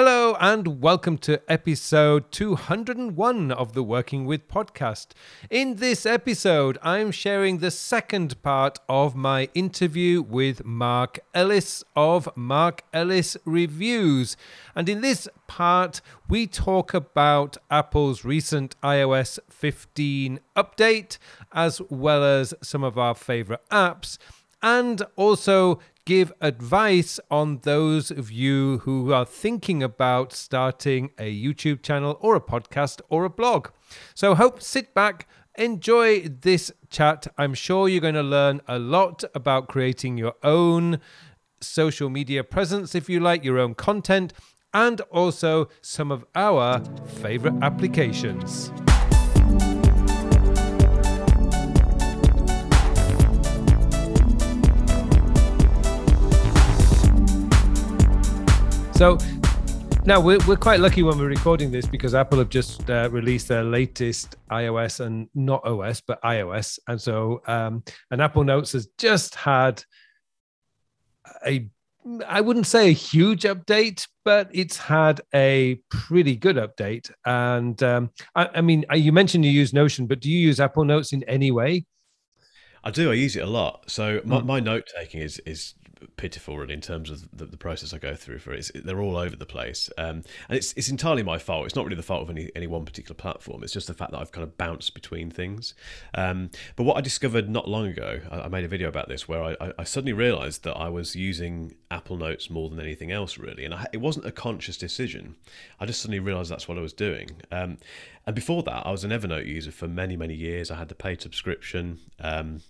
Hello, and welcome to episode 201 of the Working With podcast. In this episode, I'm sharing the second part of my interview with Mark Ellis of Mark Ellis Reviews. And in this part, we talk about Apple's recent iOS 15 update, as well as some of our favorite apps and also give advice on those of you who are thinking about starting a YouTube channel or a podcast or a blog. So, hope sit back, enjoy this chat. I'm sure you're going to learn a lot about creating your own social media presence, if you like, your own content, and also some of our favorite applications. So now we're, we're quite lucky when we're recording this because Apple have just uh, released their latest iOS and not OS but iOS, and so um, and Apple Notes has just had a I wouldn't say a huge update, but it's had a pretty good update. And um, I, I mean, you mentioned you use Notion, but do you use Apple Notes in any way? I do. I use it a lot. So my, mm. my note taking is is pitiful really in terms of the, the process I go through for it. It's, they're all over the place, um, and it's it's entirely my fault. It's not really the fault of any any one particular platform. It's just the fact that I've kind of bounced between things. Um, but what I discovered not long ago, I, I made a video about this where I, I, suddenly realised that I was using Apple Notes more than anything else really, and I, it wasn't a conscious decision. I just suddenly realised that's what I was doing. Um, and before that, I was an Evernote user for many many years. I had the paid subscription. Um,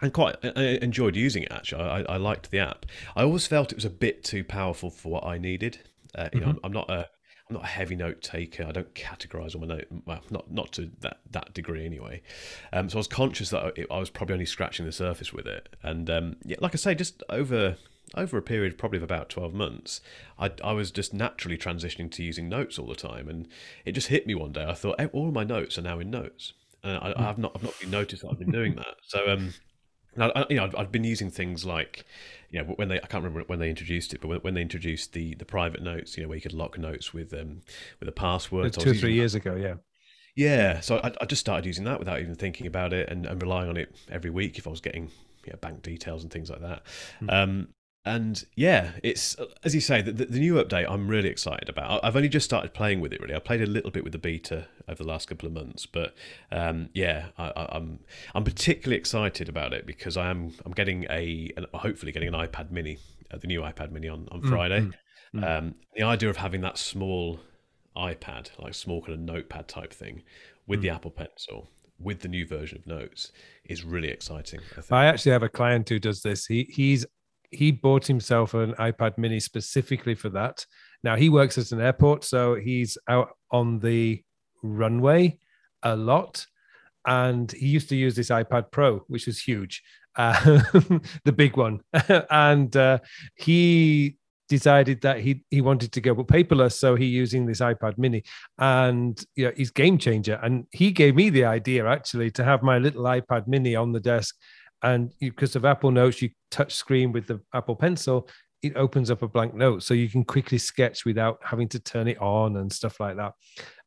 and quite I enjoyed using it actually. I, I, liked the app. I always felt it was a bit too powerful for what I needed. Uh, you mm-hmm. know, I'm, I'm, not a I'm not a heavy note taker. I don't categorize all my note. Well, not not to that that degree anyway. Um, so I was conscious that I, I, was probably only scratching the surface with it. And um, yeah, like I say, just over over a period probably of about 12 months I, I was just naturally transitioning to using notes all the time and it just hit me one day i thought hey, all my notes are now in notes and I, have not I've not been noticed that I've been doing that. So um, now, you know, I've, I've, been using things like, you know, when they I can't remember when they introduced it, but when, when they introduced the the private notes, you know, where you could lock notes with um with a password. Two or three years that. ago, yeah. Yeah, so I, I, just started using that without even thinking about it, and, and relying on it every week if I was getting you know, bank details and things like that. Mm. Um, and yeah, it's as you say, the, the, new update I'm really excited about. I've only just started playing with it. Really, I played a little bit with the beta over the last couple of months, but um, yeah, I, am I'm, I'm particularly excited about it because I am I'm getting a an, hopefully getting an iPad Mini, uh, the new iPad Mini on on mm, Friday. Mm, mm, Um, the idea of having that small iPad, like small kind of notepad type thing, with the mm. Apple Pencil, with the new version of Notes, is really exciting. I, I actually have a client who does this. He he's he bought himself an iPad mini specifically for that. Now he works at an airport, so he's out on the runway a lot. And he used to use this iPad Pro, which is huge, uh, the big one. and uh, he decided that he he wanted to go paperless, so he using this iPad Mini, and you know, he's game changer. And he gave me the idea actually to have my little iPad Mini on the desk and because of Apple Notes, you touch screen with the Apple Pencil, it opens up a blank note, so you can quickly sketch without having to turn it on and stuff like that.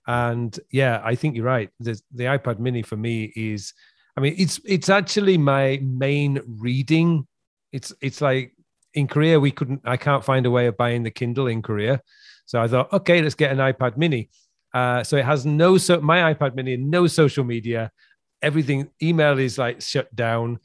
And yeah, I think you're right. The, the iPad Mini for me is, I mean, it's it's actually my main reading. It's it's like in Korea we couldn't, I can't find a way of buying the Kindle in Korea, so I thought, okay, let's get an iPad Mini. Uh, so it has no so my iPad Mini, no social media, everything. Email is like shut down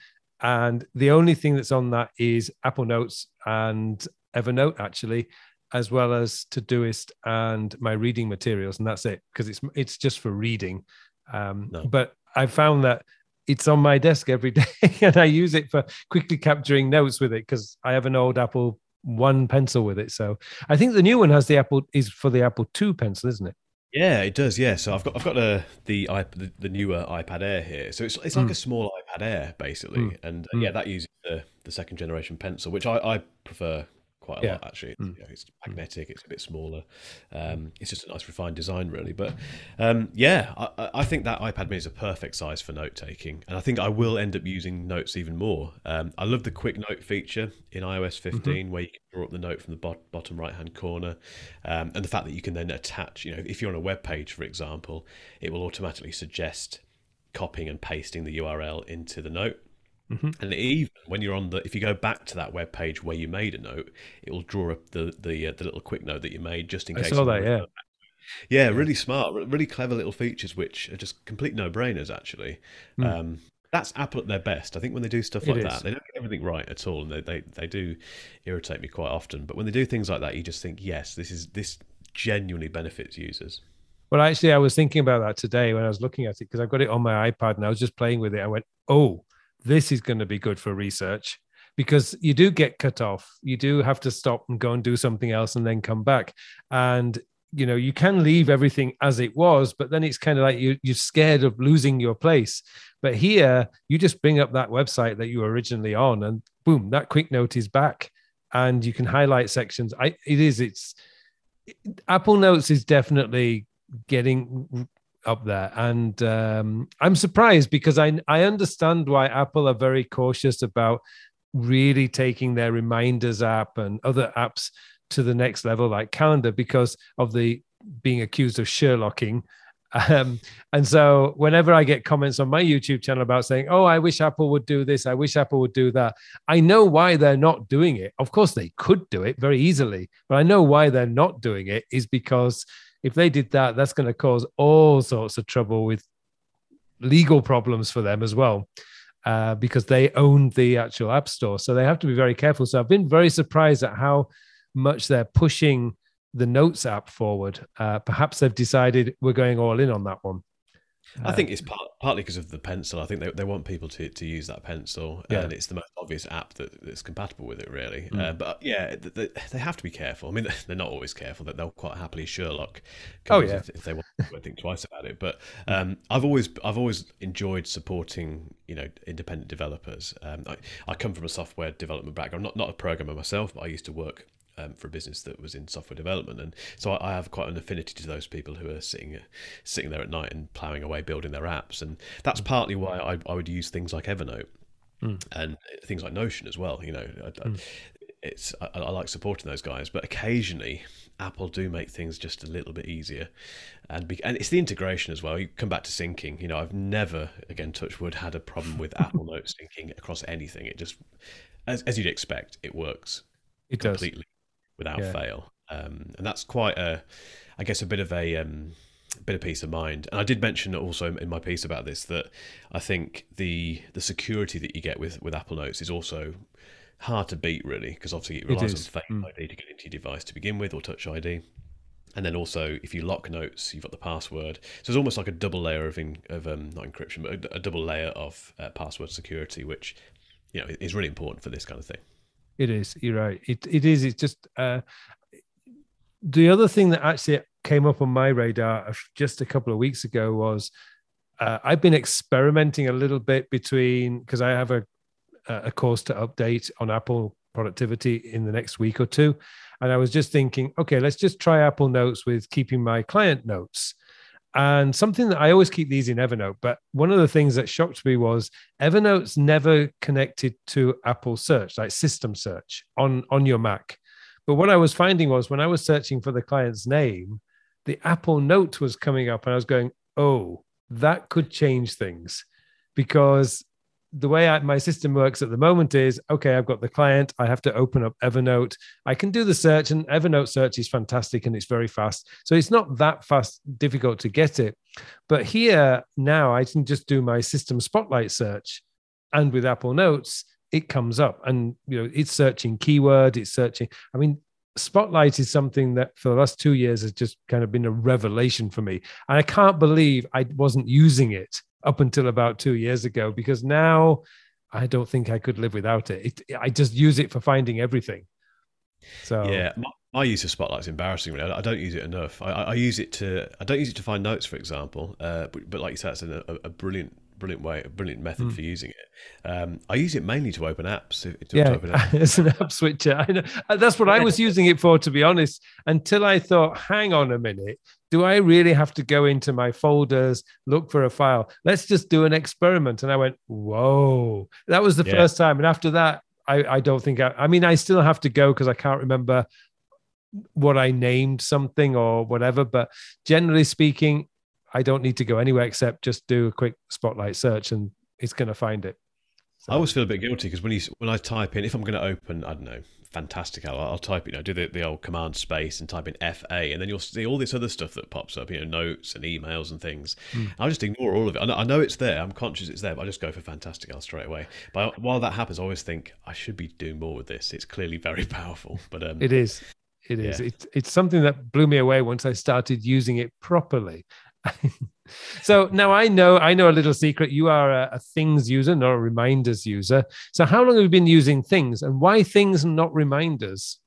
and the only thing that's on that is Apple Notes and Evernote, actually, as well as Todoist and my reading materials, and that's it because it's it's just for reading. Um, no. But I found that it's on my desk every day, and I use it for quickly capturing notes with it because I have an old Apple One pencil with it. So I think the new one has the Apple is for the Apple Two pencil, isn't it? Yeah, it does. Yeah, so I've got I've got the the the, the newer iPad Air here. So it's it's like mm. a small iPad Air basically, mm. and uh, mm. yeah, that uses the the second generation pencil, which I, I prefer quite a yeah. lot actually. It's, mm. you know, it's, magnetic, it's a bit smaller. Um, it's just a nice refined design, really. But um, yeah, I, I, think that iPad Mini is a perfect size for note taking, and I think I will end up using notes even more. Um, I love the quick note feature in iOS mm-hmm. 15, mm-hmm. where you can draw up the note from the bot- bottom right hand corner, um, and the fact that you can then attach. You know, if you're on a web page, for example, it will automatically suggest copying and pasting the URL into the note. Mm-hmm. And even when you're on the, if you go back to that web page where you made a note, it will draw up the the, uh, the little quick note that you made just in I case. I saw that, yeah. yeah. really smart, really clever little features, which are just complete no brainers. Actually, mm. um, that's Apple at their best. I think when they do stuff like that, they don't get everything right at all, and they, they they do irritate me quite often. But when they do things like that, you just think, yes, this is this genuinely benefits users. Well, actually, I was thinking about that today when I was looking at it because I've got it on my iPad and I was just playing with it. I went, oh this is going to be good for research because you do get cut off. You do have to stop and go and do something else and then come back. And you know, you can leave everything as it was, but then it's kind of like you, you're scared of losing your place. But here, you just bring up that website that you were originally on, and boom, that quick note is back, and you can highlight sections. I it is it's Apple Notes is definitely getting up there. And um, I'm surprised because I I understand why Apple are very cautious about really taking their reminders app and other apps to the next level, like Calendar, because of the being accused of Sherlocking. Um, and so whenever I get comments on my YouTube channel about saying, "Oh, I wish Apple would do this," I wish Apple would do that, I know why they're not doing it. Of course, they could do it very easily, but I know why they're not doing it is because if they did that, that's going to cause all sorts of trouble with legal problems for them as well. Uh, because they own the actual app store. So they have to be very careful. So I've been very surprised at how much they're pushing the Notes app forward. Uh, perhaps they've decided we're going all in on that one. I think it's part, partly because of the pencil. I think they, they want people to, to use that pencil, yeah. and it's the most obvious app that, that's compatible with it, really. Mm. Uh, but yeah, they, they, have to be careful. I mean, they're not always careful. That they'll quite happily Sherlock. Oh yeah, if, if, they want to think twice about it. But um, I've always I've always enjoyed supporting you know independent developers. Um, I, I come from a software development background. not not a programmer myself, but I used to work um, for a business that was in software development, and so I, I, have quite an affinity to those people who are sitting sitting there at night and ploughing away building their apps, and that's mm. partly why I, I would use things like Evernote mm. and things like Notion as well. You know, I, mm. it's I, I, like supporting those guys, but occasionally Apple do make things just a little bit easier, and be, and it's the integration as well. You come back to syncing. You know, I've never again touch wood had a problem with Apple Note syncing across anything. It just as, as you'd expect, it works. It completely. does without yeah. fail. Um, and that's quite a, I guess, a bit of a um, bit of peace of mind. And I did mention also in my piece about this that I think the the security that you get with with Apple Notes is also hard to beat, really, because obviously it relies it on Face mm. ID to get into your device to begin with, or Touch ID. And then also, if you lock notes, you've got the password. So it's almost like a double layer of in, of um, not encryption, but a, a double layer of uh, password security, which you know is really important for this kind of thing. It is. You're right. It it is. It's just uh, the other thing that actually came up on my radar just a couple of weeks ago was uh, I've been experimenting a little bit between because I have a a course to update on Apple productivity in the next week or two, and I was just thinking, okay, let's just try Apple Notes with keeping my client notes. And something that I always keep these in Evernote, but one of the things that shocked me was Evernote's never connected to Apple search, like system search on, on your Mac. But what I was finding was when I was searching for the client's name, the Apple note was coming up, and I was going, oh, that could change things because the way I, my system works at the moment is okay, I've got the client, I have to open up Evernote. I can do the search, and Evernote search is fantastic and it's very fast. So it's not that fast, difficult to get it. But here now, I can just do my system spotlight search, and with Apple Notes, it comes up and you know it's searching keyword, it's searching. I mean, Spotlight is something that for the last two years has just kind of been a revelation for me. And I can't believe I wasn't using it up until about two years ago because now I don't think I could live without it. it I just use it for finding everything. So yeah, my, use of Spotlight is embarrassing. I, I don't use it enough. I, I, use it to I don't use it to find notes, for example. Uh, but, but like you said, it's a, a brilliant brilliant way, brilliant method mm. for using it. Um, I use it mainly to open apps. To, yeah, open apps. as an app switcher. I know. Uh, that's what I was using it for, to be honest. Until I thought, hang on a minute, do I really have to go into my folders, look for a file? Let's just do an experiment. And I went, whoa, that was the yeah. first time. And after that, I, I don't think I, I mean, I still have to go because I can't remember what I named something or whatever. But generally speaking, I don't need to go anywhere except just do a quick spotlight search and it's going to find it. So. I always feel a bit guilty because when you when I type in, if I'm going to open, I don't know, Fantastical, I'll, I'll type, you know, do the, the old command space and type in FA, and then you'll see all this other stuff that pops up, you know, notes and emails and things. Mm. I just ignore all of it. I know, I know, it's there. I'm conscious it's there, but I just go for Fantastical straight away. But while that happens, I always think I should be doing more with this. It's clearly very powerful. But um, it is. It is. Yeah. It's it's something that blew me away once I started using it properly. so now I know I know a little secret. You are a, a, things user, not a reminders user. So how long have you been using things, and why things and not reminders?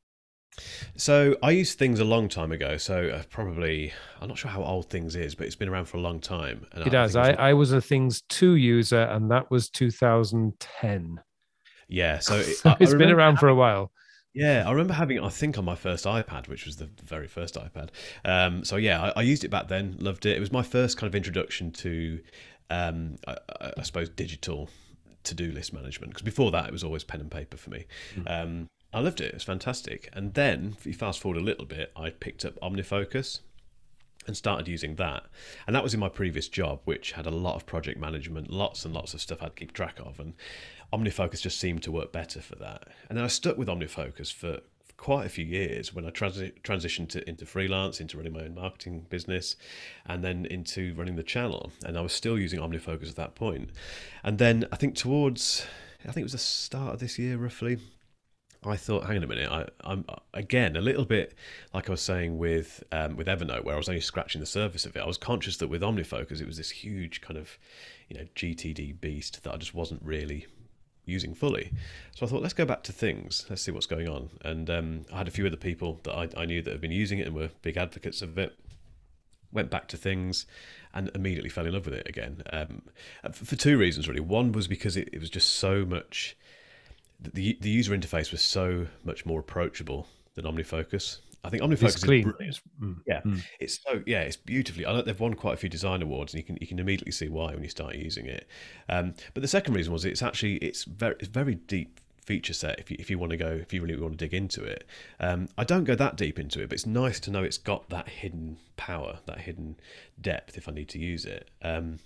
So I used things a long time ago. So uh, probably I'm not sure how old things is, but it's been around for a long time. And it I has. I, I was a things two user, and that was 2010. Yeah, so, it, so it's been around for a while. Yeah, I remember having, I think, on my first iPad, which was the very first iPad. Um, so yeah, I, I, used it back then, loved it. It was my first kind of introduction to, um, I, I, suppose, digital to-do list management. Because before that, it was always pen and paper for me. Mm. Um, I loved it; it was fantastic. And then, if you fast forward a little bit, I picked up OmniFocus and started using that. And that was in my previous job, which had a lot of project management, lots and lots of stuff I'd keep track of. And OmniFocus just seemed to work better for that. And then I stuck with OmniFocus for, for quite a few years when I transi- transitioned to, into freelance, into running my own marketing business, and then into running the channel. And I was still using OmniFocus at that point. And then I think towards, I think it was the start of this year roughly, I thought, hang on a minute, I, am again a little bit like I was saying with um, with Evernote, where I was only scratching the surface of it. I was conscious that with OmniFocus, it was this huge kind of you know GTD beast that I just wasn't really using fully. So I thought, let's go back to things. Let's see what's going on. And um, I had a few other people that I, I knew that had been using it and were big advocates of it. Went back to things and immediately fell in love with it again. Um, for two reasons, really. One was because it, it was just so much. The, the user interface was so much more approachable than OmniFocus. I think OmniFocus it's clean. is brilliant. Mm, yeah, mm. it's so yeah, it's beautifully. I know they've won quite a few design awards, and you can you can immediately see why when you start using it. Um, but the second reason was it's actually it's very it's very deep feature set if you, if you want to go if you really want to dig into it um, i don't go that deep into it but it's nice to know it's got that hidden power that hidden depth if i need to use it um,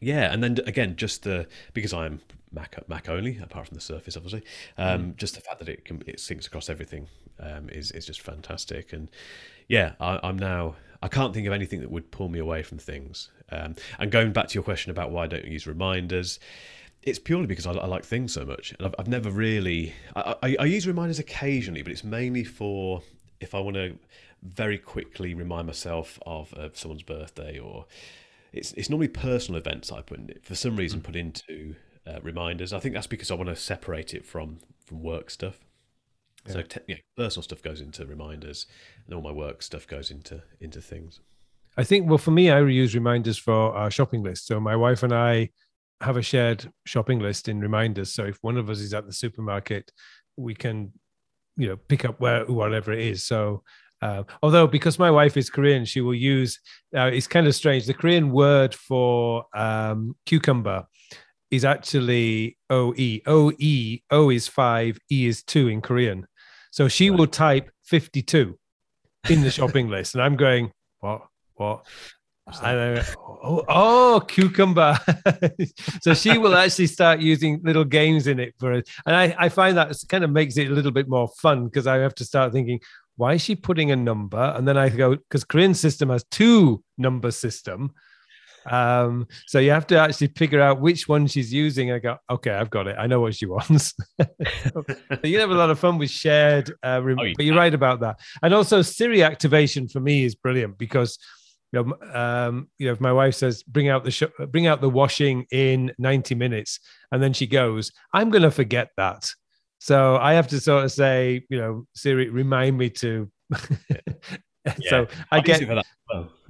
yeah and then again just the because i'm mac mac only apart from the surface obviously um, mm. just the fact that it can it syncs across everything um, is is just fantastic. And yeah, I, am now I can't think of anything that would pull me away from things. Um, and going back to your question about why I don't use reminders, it's purely because I, I like things so much, and I've, I've never really I, I, I use reminders occasionally, but it's mainly for if I want to very quickly remind myself of uh, someone's birthday or it's it's normally personal events I put in, for some reason hmm. put into uh, reminders. I think that's because I want to separate it from from work stuff. Yeah. So te- yeah, personal stuff goes into reminders, and all my work stuff goes into into things. I think well for me, I use reminders for our shopping list. So my wife and I have a shared shopping list in reminders. So if one of us is at the supermarket, we can, you know, pick up where whatever it is. So uh, although because my wife is Korean, she will use. Uh, it's kind of strange. The Korean word for um, cucumber is actually O E. O E. O is five. E is two in Korean. So she right. will type 52 in the shopping list. And I'm going, what? What? And oh, oh, cucumber. so she will actually start using little games in it for it. And I, I find that kind of makes it a little bit more fun because I have to start thinking, why is she putting a number? And then I go, because Korean system has two number system. Um, so you have to actually figure out which one she's using. I go, okay, I've got it. I know what she wants. you have a lot of fun with shared, uh, rem- oh, yeah. but you're right about that. And also Siri activation for me is brilliant because you know, um, you know, if my wife says bring out the sh- bring out the washing in 90 minutes, and then she goes, I'm going to forget that. So I have to sort of say, you know, Siri, remind me to. so I, I get.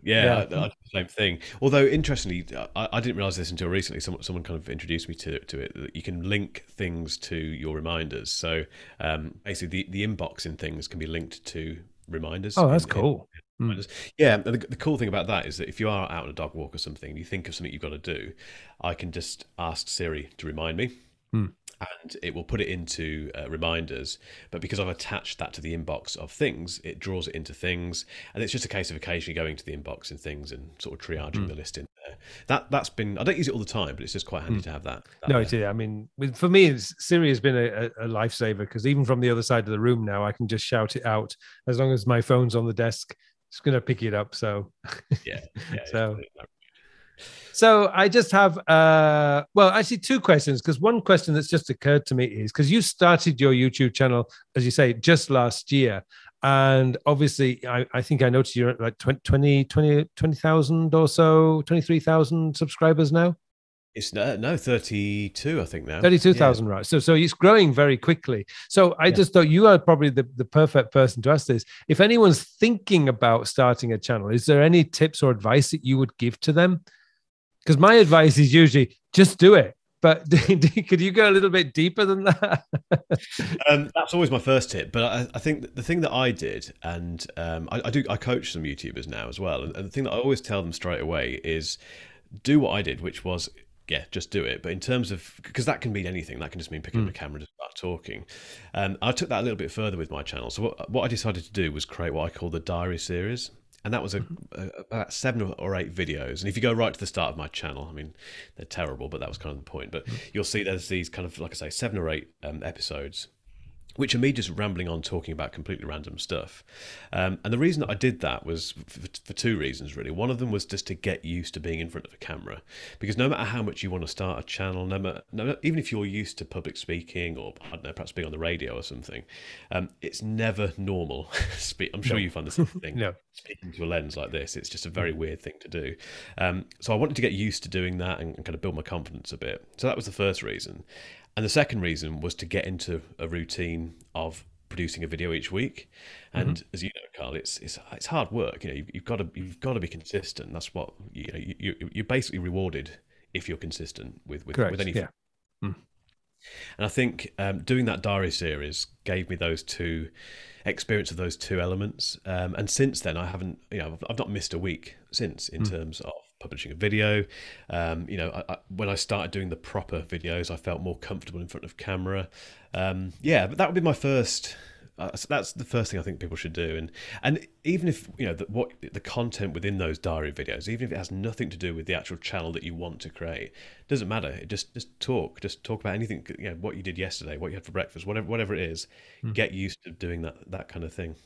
Yeah, yeah. I, I same thing. Although interestingly, I, I didn't realize this until recently. Someone, someone kind of introduced me to to it. That you can link things to your reminders. So um, basically, the, the inbox in things can be linked to reminders. Oh, that's in, cool. In, yeah, the, the, cool thing about that is that if you are out on a dog walk or something, and you think of something you've got to do, I can just ask Siri to remind me. Mm and it will put it into uh, reminders. But because I've attached that to the inbox of things, it draws it into things, and it's just a case of occasionally going to the inbox and things and sort of triaging mm. the list in there. That that's been I don't use it all the time, but it's just quite handy mm. to have that. that no, it's I mean, for me, Siri has been a, a lifesaver because even from the other side of the room now, I can just shout it out as long as my phone's on the desk. It's going to pick it up. So yeah, yeah so so I just have, uh, well, actually, two questions. Because one question that's just occurred to me is because you started your YouTube channel, as you say, just last year. And obviously, I, I think I noticed you're at like 20, 20, 20,000 or so, 23,000 subscribers now. It's no, no 32, I think now. 32,000, yeah. right. So, so it's growing very quickly. So I yeah. just thought you are probably the, the perfect person to ask this. If anyone's thinking about starting a channel, is there any tips or advice that you would give to them? Because my advice is usually just do it. But could you go a little bit deeper than that? um, that's always my first tip. But I, I, think the thing that I did, and um, I, I, do, I coach some YouTubers now as well. And, and the thing that I always tell them straight away is do what I did, which was yeah, just do it. But in terms of because that can mean anything, that can just mean picking mm. up a camera and just start talking. Um, I took that a little bit further with my channel. So what, what I decided to do was create what I call the diary series and that was a, mm-hmm. a, about seven or eight videos. And if you go right to the start of my channel, I mean, they're terrible, but that was kind of the point. But mm. you'll see there's these kind of, like I say, seven or eight um, episodes which are me just rambling on talking about completely random stuff. Um, and the reason that I did that was for, for, two reasons, really. One of them was just to get used to being in front of a camera, because no matter how much you want to start a channel, no matter, no, even if you're used to public speaking or I don't know, perhaps being on the radio or something, um, it's never normal. I'm sure no. you find the same thing. no. Speaking to a lens like this, it's just a very weird thing to do. Um, so I wanted to get used to doing that and, and kind of build my confidence a bit. So that was the first reason. And the second reason was to get into a routine of producing a video each week. And mm-hmm. as you know, Carl, it's it's it's hard work. You know, you've, you've, got to you've got to be consistent. That's what you know. You, you're basically rewarded if you're consistent with with, with anything. Yeah. Mm. And I think um, doing that diary series gave me those two experience of those two elements. Um, and since then, I haven't, you know, I've, I've not missed a week since in mm. terms of publishing a video. Um, you know, I, I, when I started doing the proper videos, I felt more comfortable in front of camera. Um, yeah, but that would be my first. Uh, so that's the first thing I think people should do, and and even if you know the, what the content within those diary videos, even if it has nothing to do with the actual channel that you want to create, doesn't matter. It just just talk, just talk about anything. You know, what you did yesterday, what you had for breakfast, whatever whatever it is. Mm. Get used to doing that that kind of thing.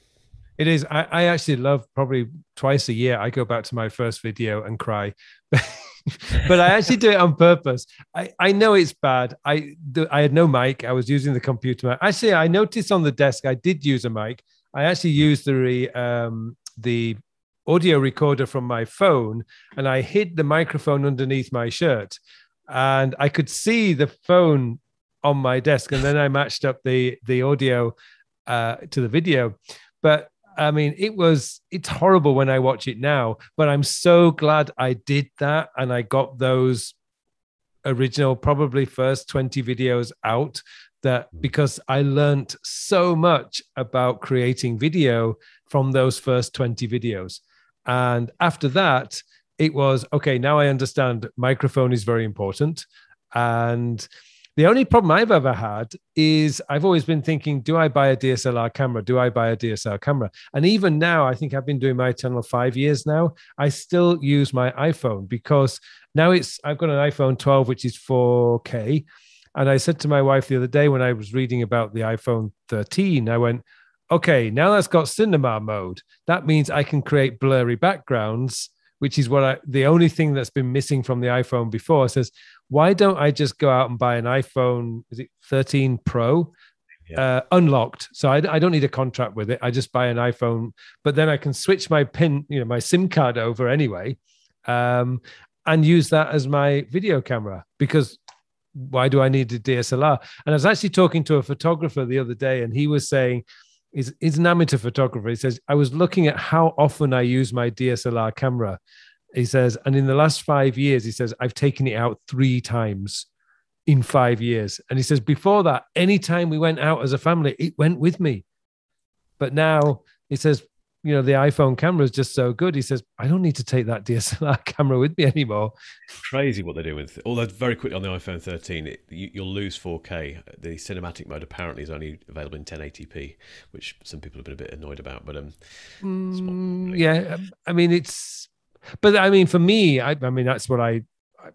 It is. I, I actually love probably twice a year. I go back to my first video and cry, but I actually do it on purpose. I, I know it's bad. I the, I had no mic. I was using the computer mic. Actually, I noticed on the desk I did use a mic. I actually used the um, the audio recorder from my phone, and I hid the microphone underneath my shirt, and I could see the phone on my desk, and then I matched up the the audio uh, to the video. But I mean, it was, it's horrible when I watch it now, but I'm so glad I did that and I got those original, probably first 20 videos out that because I learned so much about creating video from those first 20 videos. And after that, it was okay, now I understand microphone is very important. And the only problem I've ever had is I've always been thinking, do I buy a DSLR camera? Do I buy a DSLR camera? And even now, I think I've been doing my channel five years now. I still use my iPhone because now it's I've got an iPhone 12, which is 4K. And I said to my wife the other day when I was reading about the iPhone 13, I went, okay, now that's got cinema mode. That means I can create blurry backgrounds which is what I the only thing that's been missing from the iPhone before says, why don't I just go out and buy an iPhone? Is it 13 Pro? Yeah. Uh, unlocked. So I, I, don't need a contract with it. I just buy an iPhone, but then I can switch my pin, you know, my SIM card over anyway, um, and use that as my video camera because why do I need a DSLR? And I was actually talking to a photographer the other day, and he was saying He's, he's an amateur photographer. He says, I was looking at how often I use my DSLR camera. He says, and in the last five years, he says, I've taken it out three times in five years. And he says, before that, anytime we went out as a family, it went with me. But now he says, you know, the iPhone camera is just so good. He says, I don't need to take that DSLR camera with me anymore. Crazy what they're doing with. Although, very quickly on the iPhone 13, it, you, will lose 4K. The cinematic mode apparently is only available in 1080p, which some people have been a bit annoyed about. But um, mm, yeah, um, I mean, it's, but I mean, for me, I, I mean, that's what I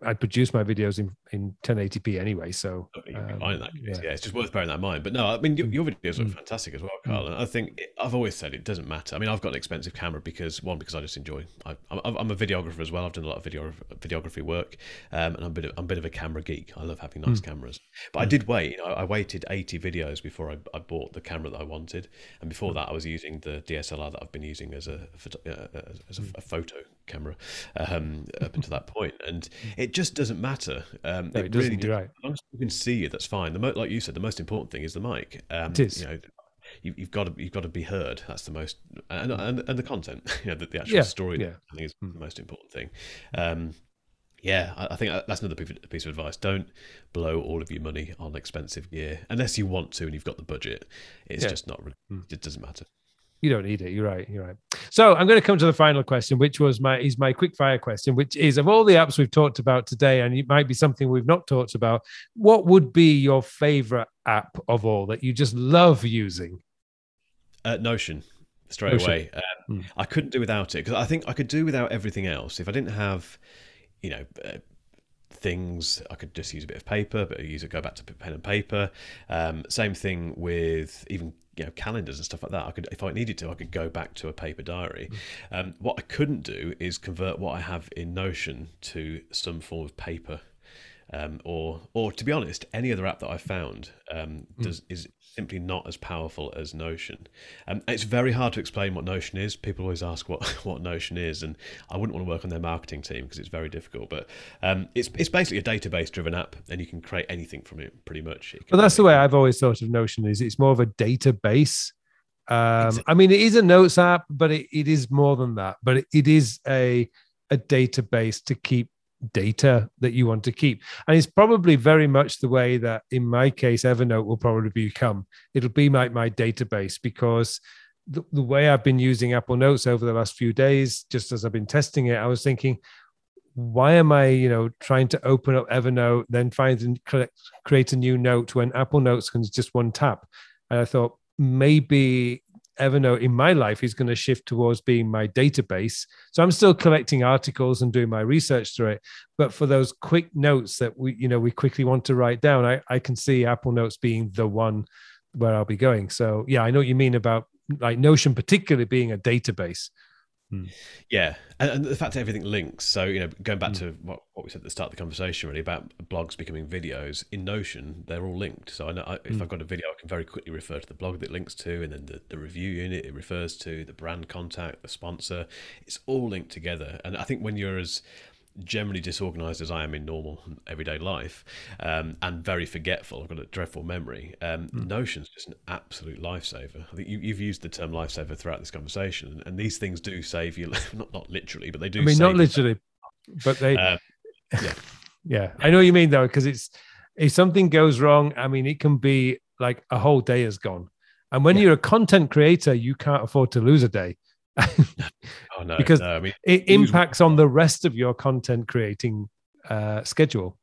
I produce my videos in, in 1080p anyway. So um, yeah. yeah. it's just worth bearing that in mind. But no, I mean, your, your videos look mm. fantastic as well, Carl. And I think it, I've always said it doesn't matter. I mean, I've got an expensive camera because one, because I just enjoy. I, am a videographer as well. I've done a lot of video videography work, um, and I'm a bit of, I'm a bit of a camera geek. I love having nice mm. cameras. But mm. I did wait. You know, I waited 80 videos before I, I, bought the camera that I wanted, and before mm. that, I was using the DSLR that I've been using as a uh, as a, mm. a photo camera um, up until that point, and it just doesn't matter. Um, no, it, it really does. Right. As long as you can see you, that's fine. The mo- like you said, the most important thing is the mic. Um, it is. You know, you, have got to you've got to be heard. That's the most, and and, and the content. You know, the, the actual yeah. story. Yeah. I think is mm. the most important thing. Um, yeah, I, I think that's another piece of advice. Don't blow all of your money on expensive gear unless you want to and you've got the budget. It's yeah. just not. Really, mm. It doesn't matter. You don't need it. You're right. You're right. So I'm going to come to the final question, which was my is my quick fire question, which is of all the apps we've talked about today, and it might be something we've not talked about. What would be your favorite app of all that you just love using? Uh, Notion, straight Notion. away. Um, mm. I couldn't do without it because I think I could do without everything else if I didn't have, you know. Uh, things I could just use a bit of paper, but I use it go back to pen and paper. Um, same thing with even you know calendars and stuff like that. I could, if I needed to, I could go back to a paper diary. Um, what I couldn't do is convert what I have in Notion to some form of paper. Um, or, or to be honest, any other app that I found um, mm. does is simply not as powerful as Notion. Um, it's very hard to explain what Notion is. People always ask what, what Notion is, and I wouldn't want to work on their marketing team because it's very difficult. But um, it's it's basically a database driven app, and you can create anything from it pretty much. Well, that's the way I've always thought of Notion. Is it's more of a database. Um, exactly. I mean, it is a notes app, but it, it is more than that. But it, it is a a database to keep data that you want to keep. And it's probably very much the way that, in my case, Evernote will probably become. It'll be my, my database because the, the way I've been using Apple Notes over the last few days, just as I've been testing it, I was thinking, why am I, you know, trying to open up Evernote, then find and create a new note when Apple Notes can just one tap? And I thought maybe Evernote in my life is going to shift towards being my database. So I'm still collecting articles and doing my research through it. But for those quick notes that we, you know, we quickly want to write down, I, I can see Apple Notes being the one where I'll be going. So yeah, I know what you mean about like Notion, particularly being a database. Hmm. Yeah, and, and, the fact that everything links. So you know, going back mm. to what, what we said at the start of the conversation, really about blogs becoming videos in Notion, they're all linked. So I know I, if mm. I've got a video, I can very quickly refer to the blog that links to, and then the, the review unit it refers to, the brand contact, the sponsor. It's all linked together, and I think when you're as generally disorganized as I am in normal everyday life, um, and very forgetful. I've got a dreadful memory. Um, mm. Notion's just an absolute lifesaver. I think you, have used the term lifesaver throughout this conversation, and these things do save you. Not not literally, but they do. I mean, not literally, but they. Um, yeah, yeah. I know what you mean though, because it's if something goes wrong, I mean, it can be like a whole day is gone. And when yeah. you're a content creator, you can't afford to lose a day. Oh, no, because no, I mean, it impacts on the rest of your content creating uh, schedule.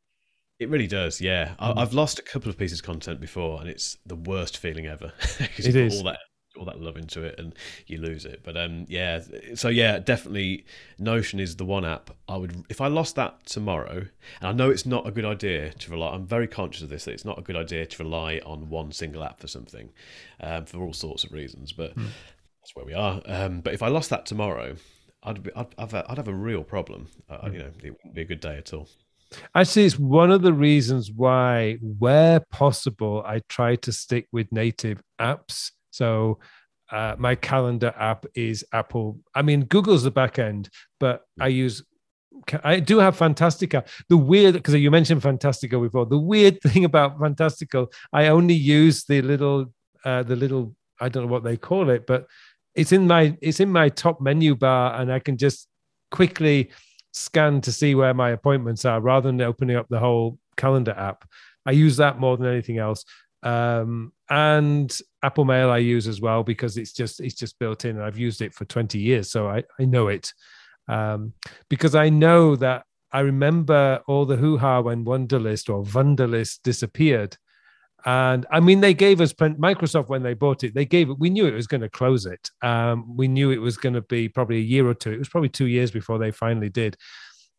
It really does, yeah. Mm. I've lost a couple of pieces of content before, and it's the worst feeling ever. it is all that all that love into it, and you lose it. But um, yeah. So yeah, definitely, Notion is the one app I would. If I lost that tomorrow, and I know it's not a good idea to rely. I'm very conscious of this. That it's not a good idea to rely on one single app for something, um, for all sorts of reasons. But mm that's where we are. Um, but if I lost that tomorrow, I'd be, I'd, I'd, have, I'd have a real problem. Uh. You know, it wouldn't be a good day at all. Actually, it's one of the reasons why, where possible, I try to stick with native apps. So uh, my calendar app is Apple. I mean, Google's the back end, but I use. I do have Fantastical. The weird, because you mentioned Fantastical before. The weird thing about Fantastical, I only use the little, uh, the little I don't know what they call it, but it's in my it's in my top menu bar, and I can just quickly scan to see where my appointments are rather than opening up the whole calendar app. I use that more than anything else. Um, and Apple Mail I use as well because it's just it's just built in and I've used it for 20 years, so I, I know it. Um, because I know that I remember all the hoo-ha when Wunderlist or Wunderlist disappeared. And I mean, they gave us Microsoft when they bought it. They gave it. We knew it was going to close it. Um, we knew it was going to be probably a year or two. It was probably two years before they finally did.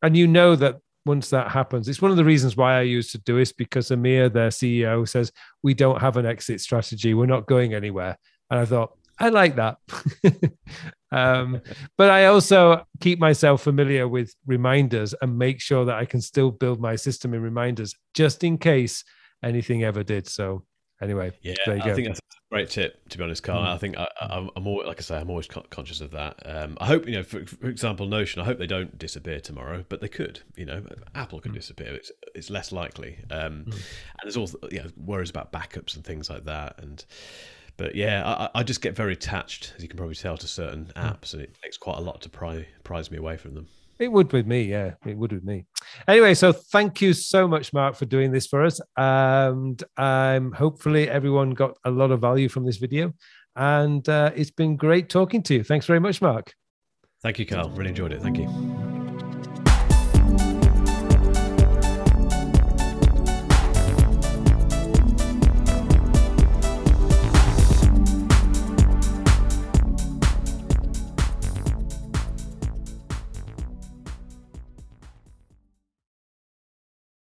And you know that once that happens, it's one of the reasons why I use Todoist because Amir, their CEO, says we don't have an exit strategy. We're not going anywhere. And I thought I like that. um, but I also keep myself familiar with reminders and make sure that I can still build my system in reminders just in case anything ever did. So anyway, yeah, I think that's a great tip. To be honest, Carl, mm. I think I, am always, like I say, I'm always conscious of that. Um, I hope you know, for, for, example, Notion. I hope they don't disappear tomorrow, but they could. You know, Apple could mm. disappear. It's it's less likely. Um, mm. And there's also yeah worries about backups and things like that, and. But yeah, I, I, just get very attached, as you can probably tell, to certain mm. apps, and it takes quite a lot to pry, prize me away from them. It would with me, yeah. It would with me. Anyway, so thank you so much, Mark, for doing this for us. And um, hopefully everyone got a lot of value from this video. And uh, it's been great talking to you. Thanks very much, Mark. Thank you, Carl. Really enjoyed it. Thank you.